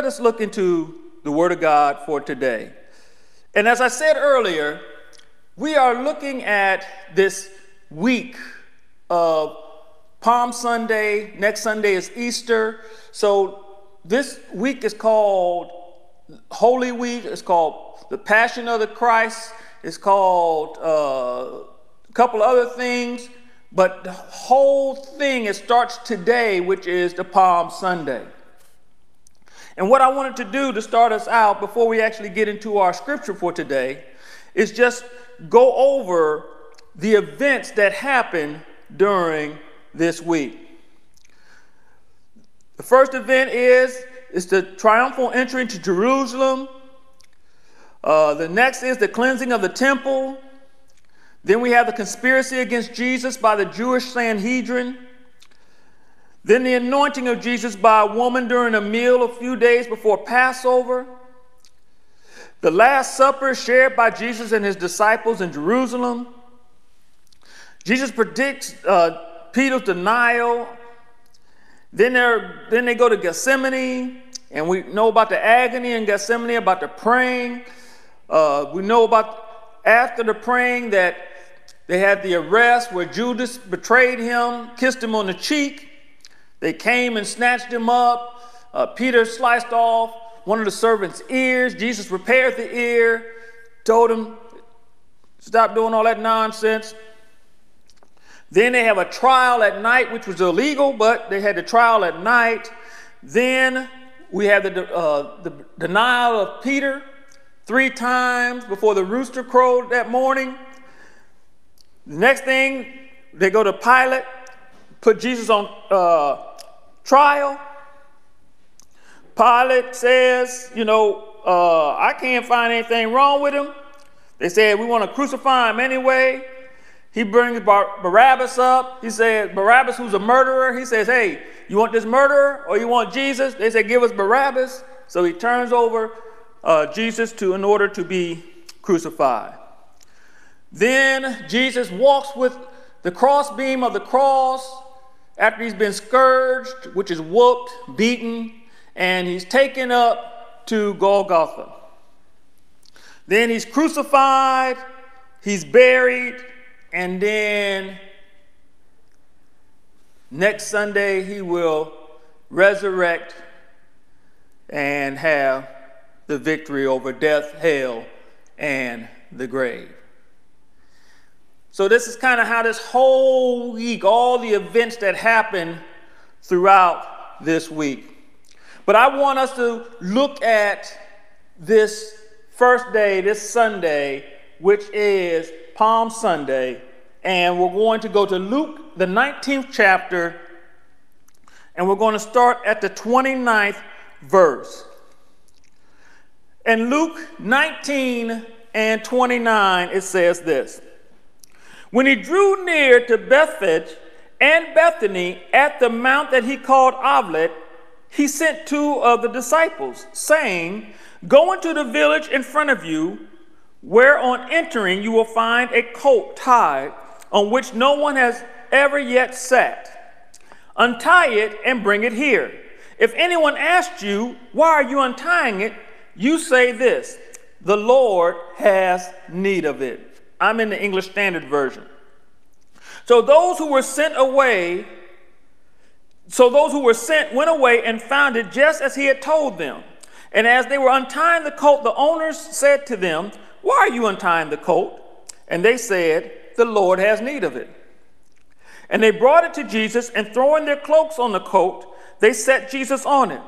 let us look into the Word of God for today. And as I said earlier, we are looking at this week of Palm Sunday. Next Sunday is Easter. So this week is called Holy Week. It's called the Passion of the Christ. It's called uh, a couple of other things. But the whole thing, it starts today, which is the Palm Sunday. And what I wanted to do to start us out before we actually get into our scripture for today is just go over the events that happened during this week. The first event is is the triumphal entry into Jerusalem. Uh, the next is the cleansing of the temple. Then we have the conspiracy against Jesus by the Jewish Sanhedrin. Then the anointing of Jesus by a woman during a meal a few days before Passover. The Last Supper shared by Jesus and his disciples in Jerusalem. Jesus predicts uh, Peter's denial. Then, then they go to Gethsemane, and we know about the agony in Gethsemane, about the praying. Uh, we know about after the praying that they had the arrest where Judas betrayed him, kissed him on the cheek. They came and snatched him up. Uh, Peter sliced off one of the servant's ears. Jesus repaired the ear, told him, stop doing all that nonsense. Then they have a trial at night, which was illegal, but they had the trial at night. Then we have the, uh, the denial of Peter three times before the rooster crowed that morning. The next thing, they go to Pilate, put Jesus on uh, trial. Pilate says, you know, uh, I can't find anything wrong with him. They said, we want to crucify him anyway. He brings Bar- Barabbas up. He said, Barabbas, who's a murderer, he says, hey, you want this murderer or you want Jesus? They said, give us Barabbas. So he turns over uh, Jesus to in order to be crucified. Then Jesus walks with the crossbeam of the cross after he's been scourged, which is whooped, beaten, and he's taken up to Golgotha. Then he's crucified, he's buried, and then next Sunday he will resurrect and have the victory over death, hell, and the grave. So, this is kind of how this whole week, all the events that happened throughout this week. But I want us to look at this first day, this Sunday, which is Palm Sunday, and we're going to go to Luke, the 19th chapter, and we're going to start at the 29th verse. In Luke 19 and 29, it says this. When he drew near to Bethphage and Bethany at the mount that he called Olivet, he sent two of the disciples, saying, Go into the village in front of you, where on entering you will find a colt tied, on which no one has ever yet sat. Untie it and bring it here. If anyone asks you, Why are you untying it? you say this The Lord has need of it. I'm in the English Standard Version. So those who were sent away, so those who were sent went away and found it just as he had told them. And as they were untying the colt, the owners said to them, Why are you untying the colt? And they said, The Lord has need of it. And they brought it to Jesus, and throwing their cloaks on the colt, they set Jesus on it.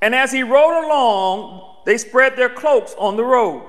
And as he rode along, they spread their cloaks on the road.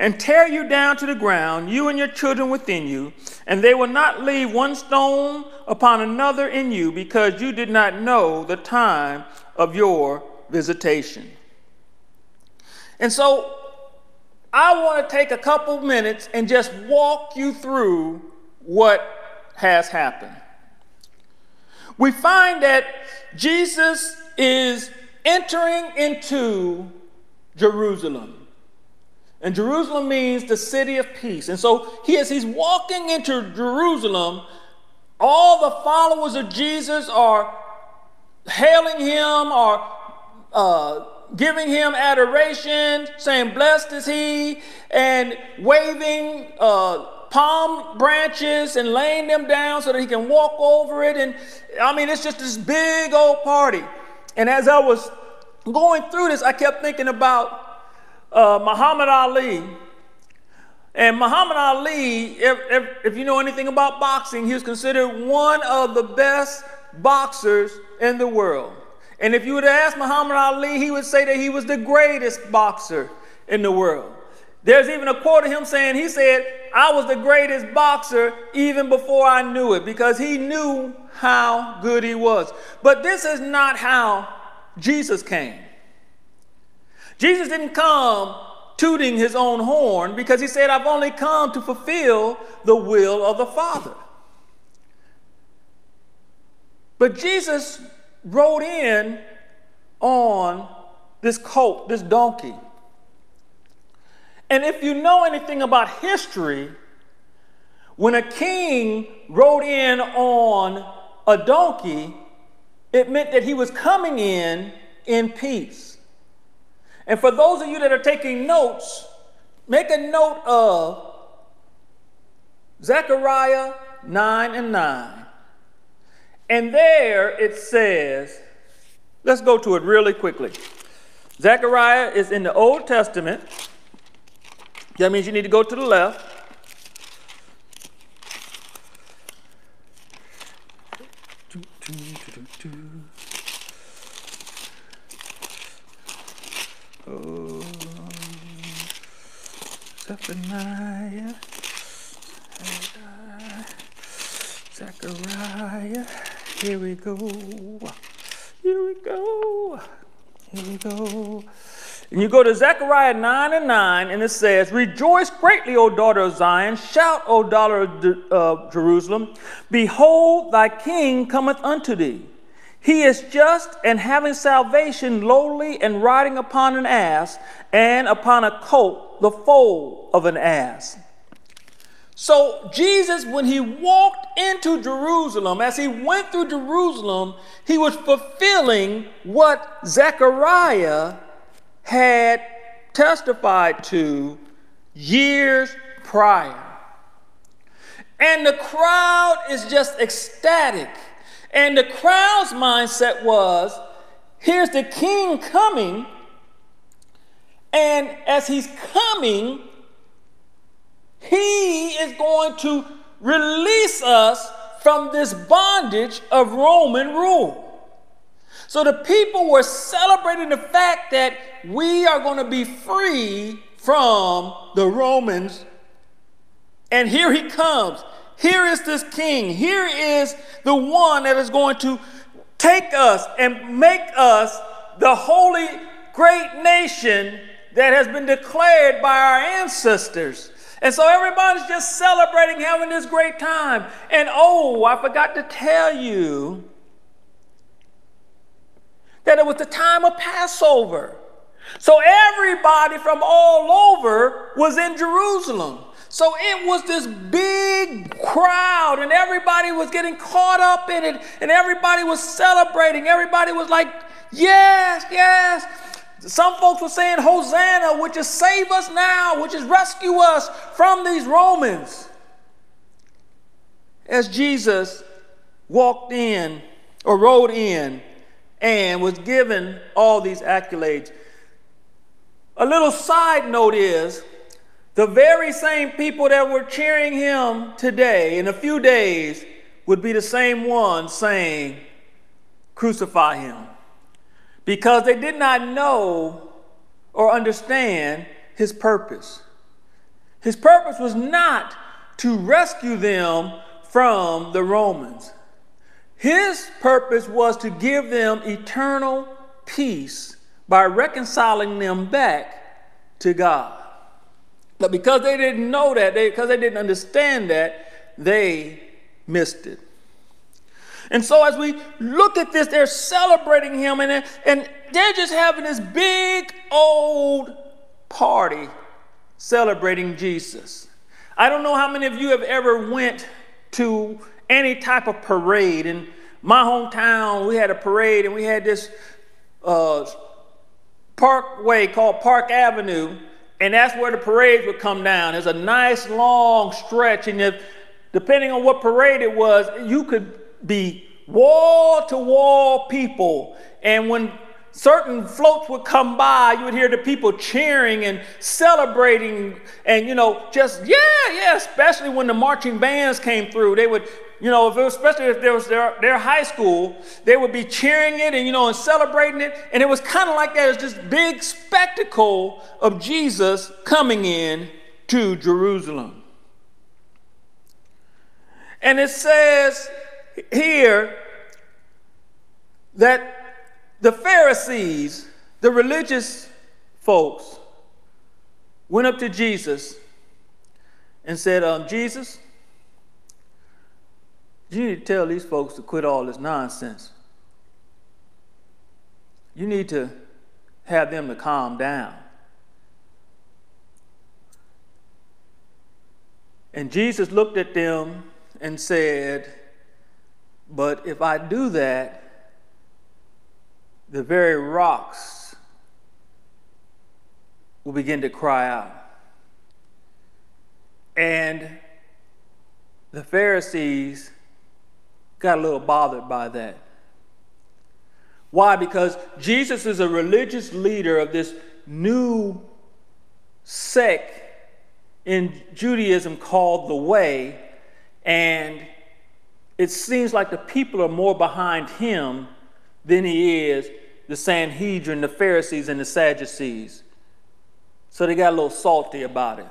and tear you down to the ground, you and your children within you, and they will not leave one stone upon another in you because you did not know the time of your visitation. And so I want to take a couple minutes and just walk you through what has happened. We find that Jesus is entering into Jerusalem. And Jerusalem means the city of peace. And so he, as he's walking into Jerusalem, all the followers of Jesus are hailing him or uh, giving him adoration, saying, Blessed is he, and waving uh, palm branches and laying them down so that he can walk over it. And I mean, it's just this big old party. And as I was going through this, I kept thinking about uh, Muhammad Ali. And Muhammad Ali, if, if, if you know anything about boxing, he was considered one of the best boxers in the world. And if you to ask Muhammad Ali, he would say that he was the greatest boxer in the world. There's even a quote of him saying, he said, I was the greatest boxer even before I knew it because he knew how good he was. But this is not how Jesus came. Jesus didn't come tooting his own horn because he said, I've only come to fulfill the will of the Father. But Jesus rode in on this colt, this donkey. And if you know anything about history, when a king rode in on a donkey, it meant that he was coming in in peace. And for those of you that are taking notes, make a note of Zechariah 9 and 9. And there it says, let's go to it really quickly. Zechariah is in the Old Testament. That means you need to go to the left. Oh, Zephaniah, Zechariah. Here we go. Here we go. Here we go. And you go to Zechariah 9 and 9, and it says, Rejoice greatly, O daughter of Zion. Shout, O daughter of uh, Jerusalem. Behold, thy king cometh unto thee. He is just and having salvation, lowly and riding upon an ass, and upon a colt, the foal of an ass. So, Jesus, when he walked into Jerusalem, as he went through Jerusalem, he was fulfilling what Zechariah had testified to years prior. And the crowd is just ecstatic. And the crowd's mindset was here's the king coming, and as he's coming, he is going to release us from this bondage of Roman rule. So the people were celebrating the fact that we are going to be free from the Romans. And here he comes. Here is this king. Here is the one that is going to take us and make us the holy great nation that has been declared by our ancestors. And so everybody's just celebrating, having this great time. And oh, I forgot to tell you that it was the time of Passover. So everybody from all over was in Jerusalem. So it was this big crowd, and everybody was getting caught up in it, and everybody was celebrating. Everybody was like, Yes, yes. Some folks were saying, Hosanna, which is save us now, which is rescue us from these Romans. As Jesus walked in or rode in and was given all these accolades. A little side note is the very same people that were cheering him today, in a few days, would be the same ones saying, Crucify him. Because they did not know or understand his purpose. His purpose was not to rescue them from the Romans. His purpose was to give them eternal peace by reconciling them back to God. But because they didn't know that, they, because they didn't understand that, they missed it. And so as we look at this, they're celebrating him and, and they're just having this big old party celebrating Jesus. I don't know how many of you have ever went to any type of parade. In my hometown, we had a parade and we had this uh, parkway called Park Avenue, and that's where the parades would come down. There's a nice long stretch, and if, depending on what parade it was, you could be wall to wall people. And when certain floats would come by, you would hear the people cheering and celebrating, and you know, just yeah, yeah. Especially when the marching bands came through, they would, you know, if was, especially if there was their, their high school, they would be cheering it and you know and celebrating it, and it was kind of like that. It was this big spectacle of Jesus coming in to Jerusalem, and it says here that the Pharisees, the religious folks, went up to Jesus and said, um, Jesus, you need to tell these folks to quit all this nonsense. You need to have them to calm down. And Jesus looked at them and said, But if I do that, the very rocks will begin to cry out. And the Pharisees got a little bothered by that. Why? Because Jesus is a religious leader of this new sect in Judaism called the Way, and it seems like the people are more behind him than he is the Sanhedrin, the Pharisees, and the Sadducees. So they got a little salty about it.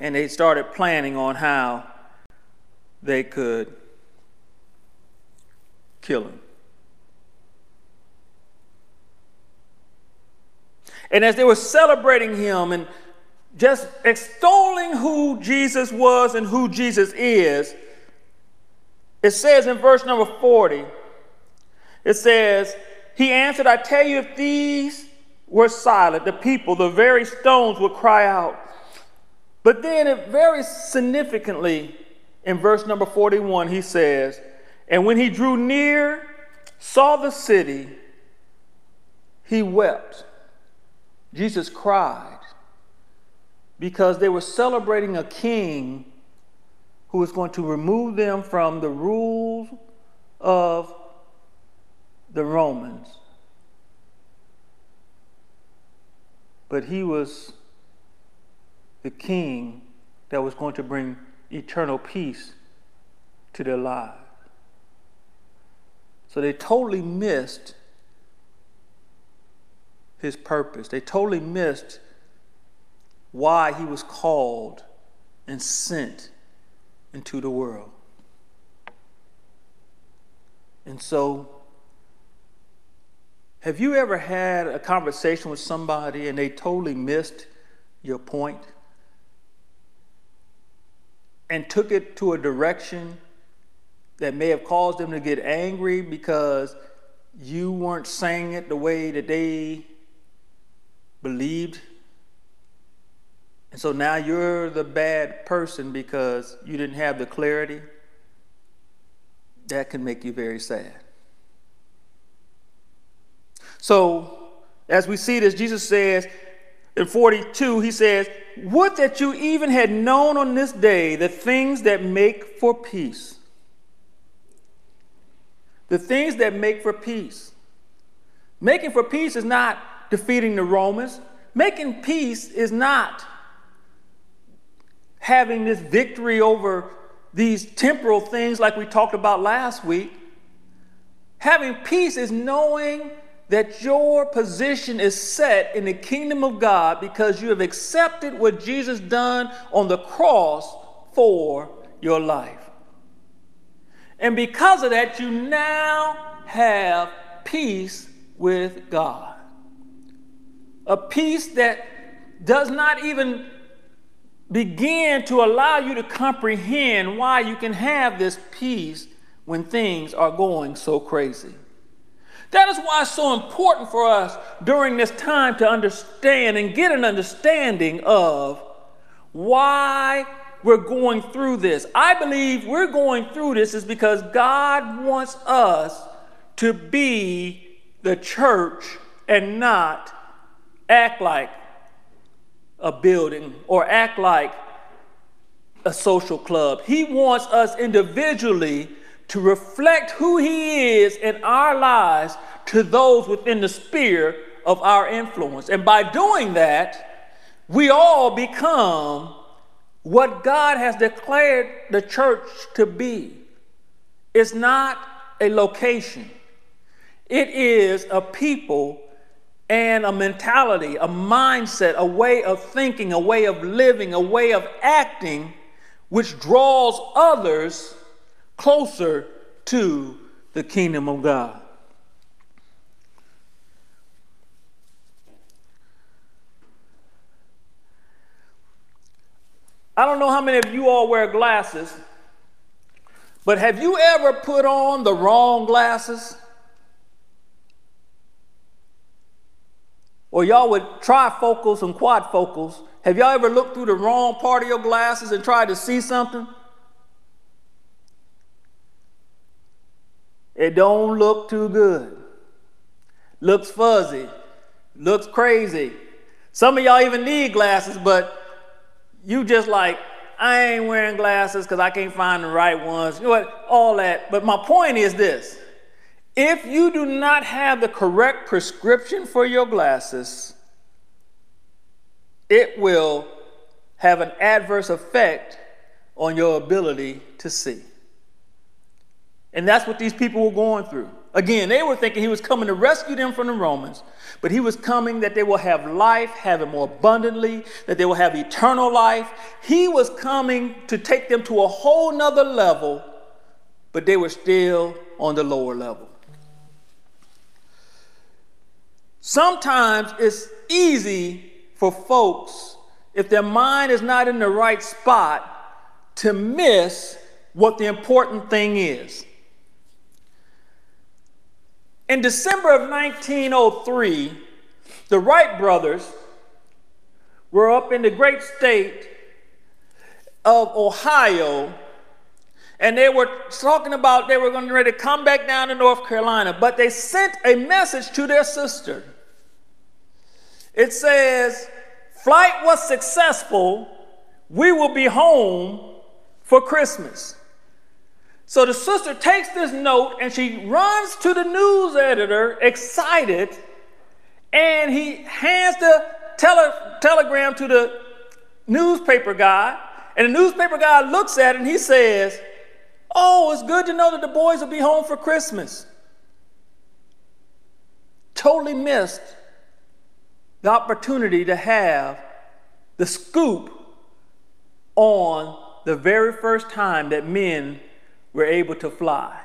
And they started planning on how they could kill him. And as they were celebrating him and just extolling who Jesus was and who Jesus is, it says in verse number 40, it says, He answered, I tell you, if these were silent, the people, the very stones would cry out. But then, it very significantly, in verse number 41, he says, And when he drew near, saw the city, he wept. Jesus cried because they were celebrating a king who was going to remove them from the rules of the Romans. But he was the king that was going to bring eternal peace to their lives. So they totally missed his purpose. They totally missed why he was called and sent into the world. And so have you ever had a conversation with somebody and they totally missed your point and took it to a direction that may have caused them to get angry because you weren't saying it the way that they believed? And so now you're the bad person because you didn't have the clarity? That can make you very sad. So, as we see this, Jesus says in 42, he says, Would that you even had known on this day the things that make for peace. The things that make for peace. Making for peace is not defeating the Romans. Making peace is not having this victory over these temporal things like we talked about last week. Having peace is knowing that your position is set in the kingdom of God because you have accepted what Jesus done on the cross for your life. And because of that, you now have peace with God. A peace that does not even begin to allow you to comprehend why you can have this peace when things are going so crazy. That is why it's so important for us during this time to understand and get an understanding of why we're going through this. I believe we're going through this is because God wants us to be the church and not act like a building or act like a social club. He wants us individually to reflect who He is in our lives to those within the sphere of our influence. And by doing that, we all become what God has declared the church to be. is not a location, it is a people and a mentality, a mindset, a way of thinking, a way of living, a way of acting, which draws others closer to the kingdom of God. I don't know how many of you all wear glasses, but have you ever put on the wrong glasses? Or y'all with trifocals and quadfocals, have y'all ever looked through the wrong part of your glasses and tried to see something? It don't look too good. Looks fuzzy. Looks crazy. Some of y'all even need glasses, but you just like, I ain't wearing glasses because I can't find the right ones. You know what? All that. But my point is this if you do not have the correct prescription for your glasses, it will have an adverse effect on your ability to see. And that's what these people were going through. Again, they were thinking he was coming to rescue them from the Romans, but he was coming that they will have life, have it more abundantly, that they will have eternal life. He was coming to take them to a whole nother level, but they were still on the lower level. Sometimes it's easy for folks, if their mind is not in the right spot, to miss what the important thing is. In December of 1903, the Wright brothers were up in the great state of Ohio, and they were talking about they were going to ready to come back down to North Carolina, but they sent a message to their sister. It says, Flight was successful. We will be home for Christmas. So the sister takes this note and she runs to the news editor, excited, and he hands the tele- telegram to the newspaper guy. And the newspaper guy looks at it and he says, Oh, it's good to know that the boys will be home for Christmas. Totally missed the opportunity to have the scoop on the very first time that men were able to fly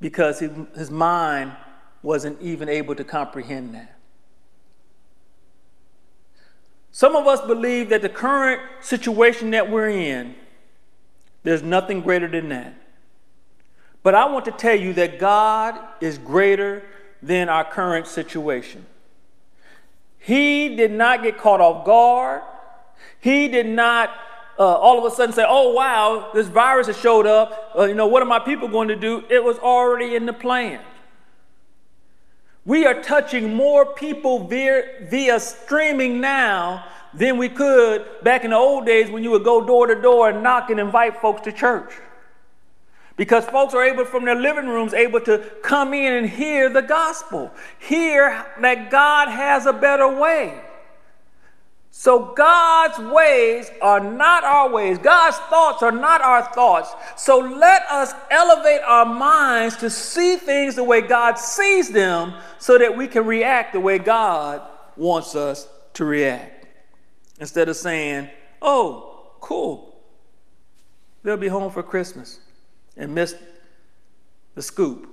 because his mind wasn't even able to comprehend that. Some of us believe that the current situation that we're in, there's nothing greater than that. But I want to tell you that God is greater than our current situation. He did not get caught off guard. He did not uh, all of a sudden say, oh, wow, this virus has showed up. Uh, you know, what are my people going to do? It was already in the plan. We are touching more people via, via streaming now than we could back in the old days when you would go door to door and knock and invite folks to church. Because folks are able from their living rooms able to come in and hear the gospel, hear that God has a better way. So God's ways are not our ways. God's thoughts are not our thoughts. So let us elevate our minds to see things the way God sees them so that we can react the way God wants us to react. Instead of saying, oh, cool, they'll be home for Christmas and miss the scoop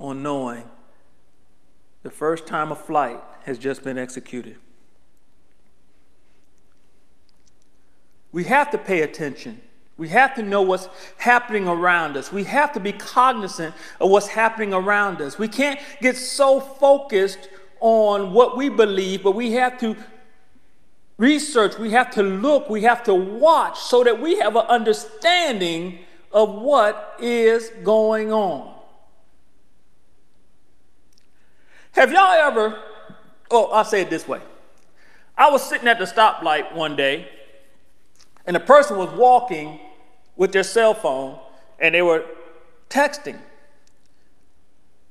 on knowing the first time a flight has just been executed. We have to pay attention. We have to know what's happening around us. We have to be cognizant of what's happening around us. We can't get so focused on what we believe, but we have to research, we have to look, we have to watch so that we have an understanding of what is going on. Have y'all ever, oh, I'll say it this way. I was sitting at the stoplight one day and the person was walking with their cell phone and they were texting.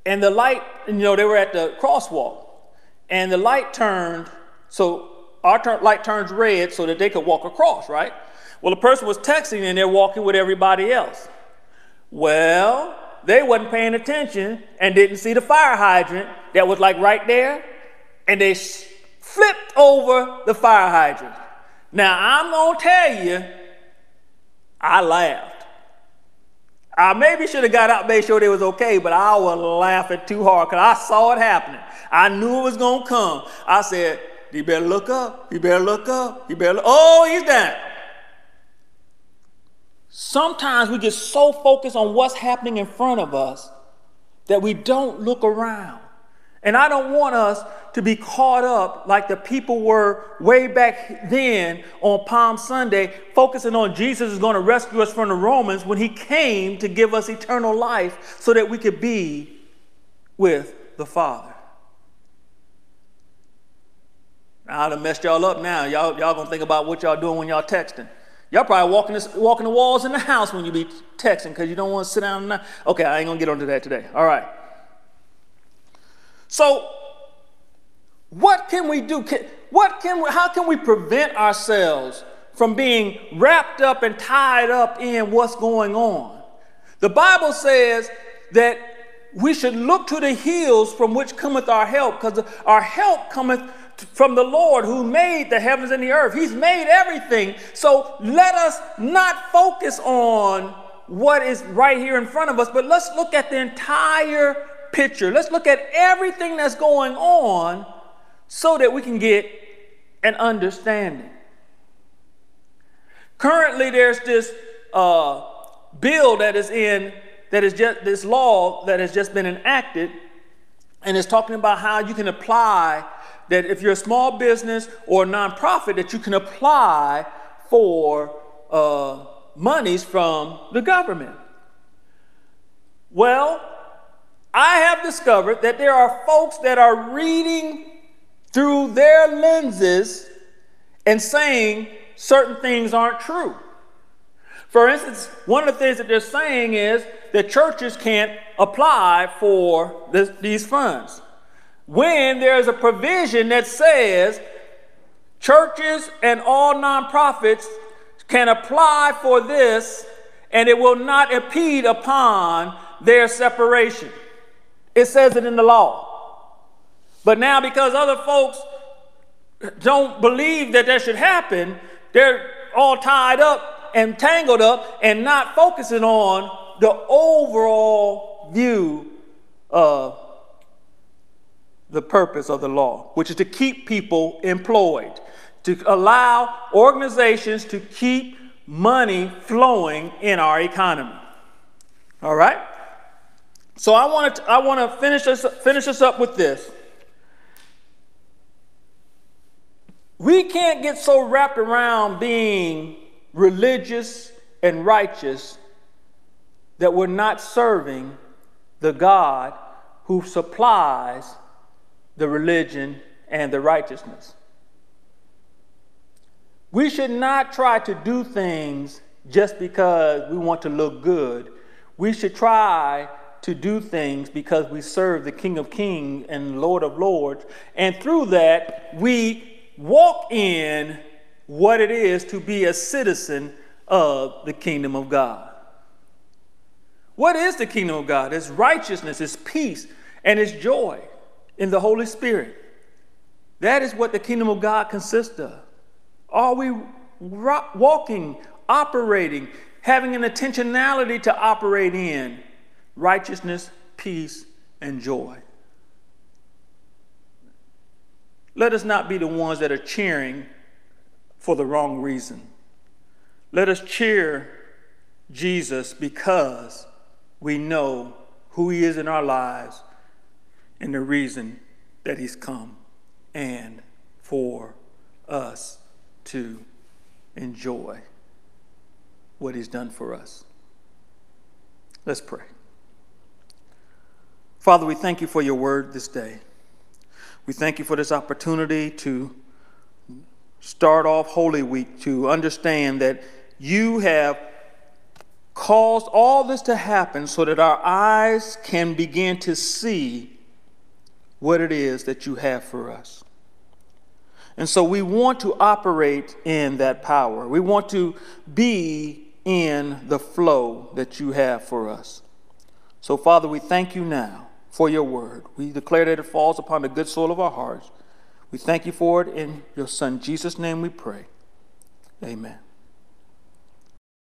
And the light, you know, they were at the crosswalk. And the light turned, so our turn, light turns red so that they could walk across, right? Well, the person was texting and they're walking with everybody else. Well, they wasn't paying attention and didn't see the fire hydrant that was like right there, and they flipped over the fire hydrant. Now, I'm going to tell you, I laughed. I maybe should have got out, made sure they was okay, but I was laughing too hard because I saw it happening. I knew it was going to come. I said, you better look up. You better look up. You better look. Oh, he's down. Sometimes we get so focused on what's happening in front of us that we don't look around. And I don't want us to be caught up like the people were way back then on Palm Sunday, focusing on Jesus is going to rescue us from the Romans when he came to give us eternal life so that we could be with the Father. I'd have messed y'all up now. Y'all, y'all gonna think about what y'all doing when y'all texting. Y'all probably walking, this, walking the walls in the house when you be texting because you don't want to sit down. And okay, I ain't gonna get onto that today. All right. So, what can we do? What can we, how can we prevent ourselves from being wrapped up and tied up in what's going on? The Bible says that we should look to the hills from which cometh our help, because our help cometh from the Lord who made the heavens and the earth. He's made everything. So let us not focus on what is right here in front of us, but let's look at the entire picture. Let's look at everything that's going on so that we can get an understanding. Currently, there's this uh, bill that is in, that is just this law that has just been enacted, and it's talking about how you can apply that if you're a small business or a nonprofit, that you can apply for uh, monies from the government. Well, I have discovered that there are folks that are reading through their lenses and saying certain things aren't true. For instance, one of the things that they're saying is that churches can't apply for this, these funds. When there's a provision that says churches and all nonprofits can apply for this and it will not impede upon their separation. It says it in the law. But now, because other folks don't believe that that should happen, they're all tied up and tangled up and not focusing on the overall view of the purpose of the law, which is to keep people employed, to allow organizations to keep money flowing in our economy. All right? So I want to I want to finish us finish us up with this. We can't get so wrapped around being religious and righteous that we're not serving the God who supplies the religion and the righteousness. We should not try to do things just because we want to look good. We should try to do things because we serve the King of Kings and Lord of Lords. And through that, we walk in what it is to be a citizen of the kingdom of God. What is the kingdom of God? It's righteousness, it's peace, and it's joy in the Holy Spirit. That is what the kingdom of God consists of. Are we walking, operating, having an intentionality to operate in righteousness, peace, and joy? Let us not be the ones that are cheering for the wrong reason. Let us cheer Jesus because we know who he is in our lives and the reason that he's come and for us to enjoy what he's done for us. Let's pray. Father, we thank you for your word this day. We thank you for this opportunity to start off Holy Week, to understand that you have caused all this to happen so that our eyes can begin to see what it is that you have for us. And so we want to operate in that power. We want to be in the flow that you have for us. So, Father, we thank you now for your word. We declare that it falls upon the good soil of our hearts. We thank you for it. In your Son, Jesus' name, we pray. Amen.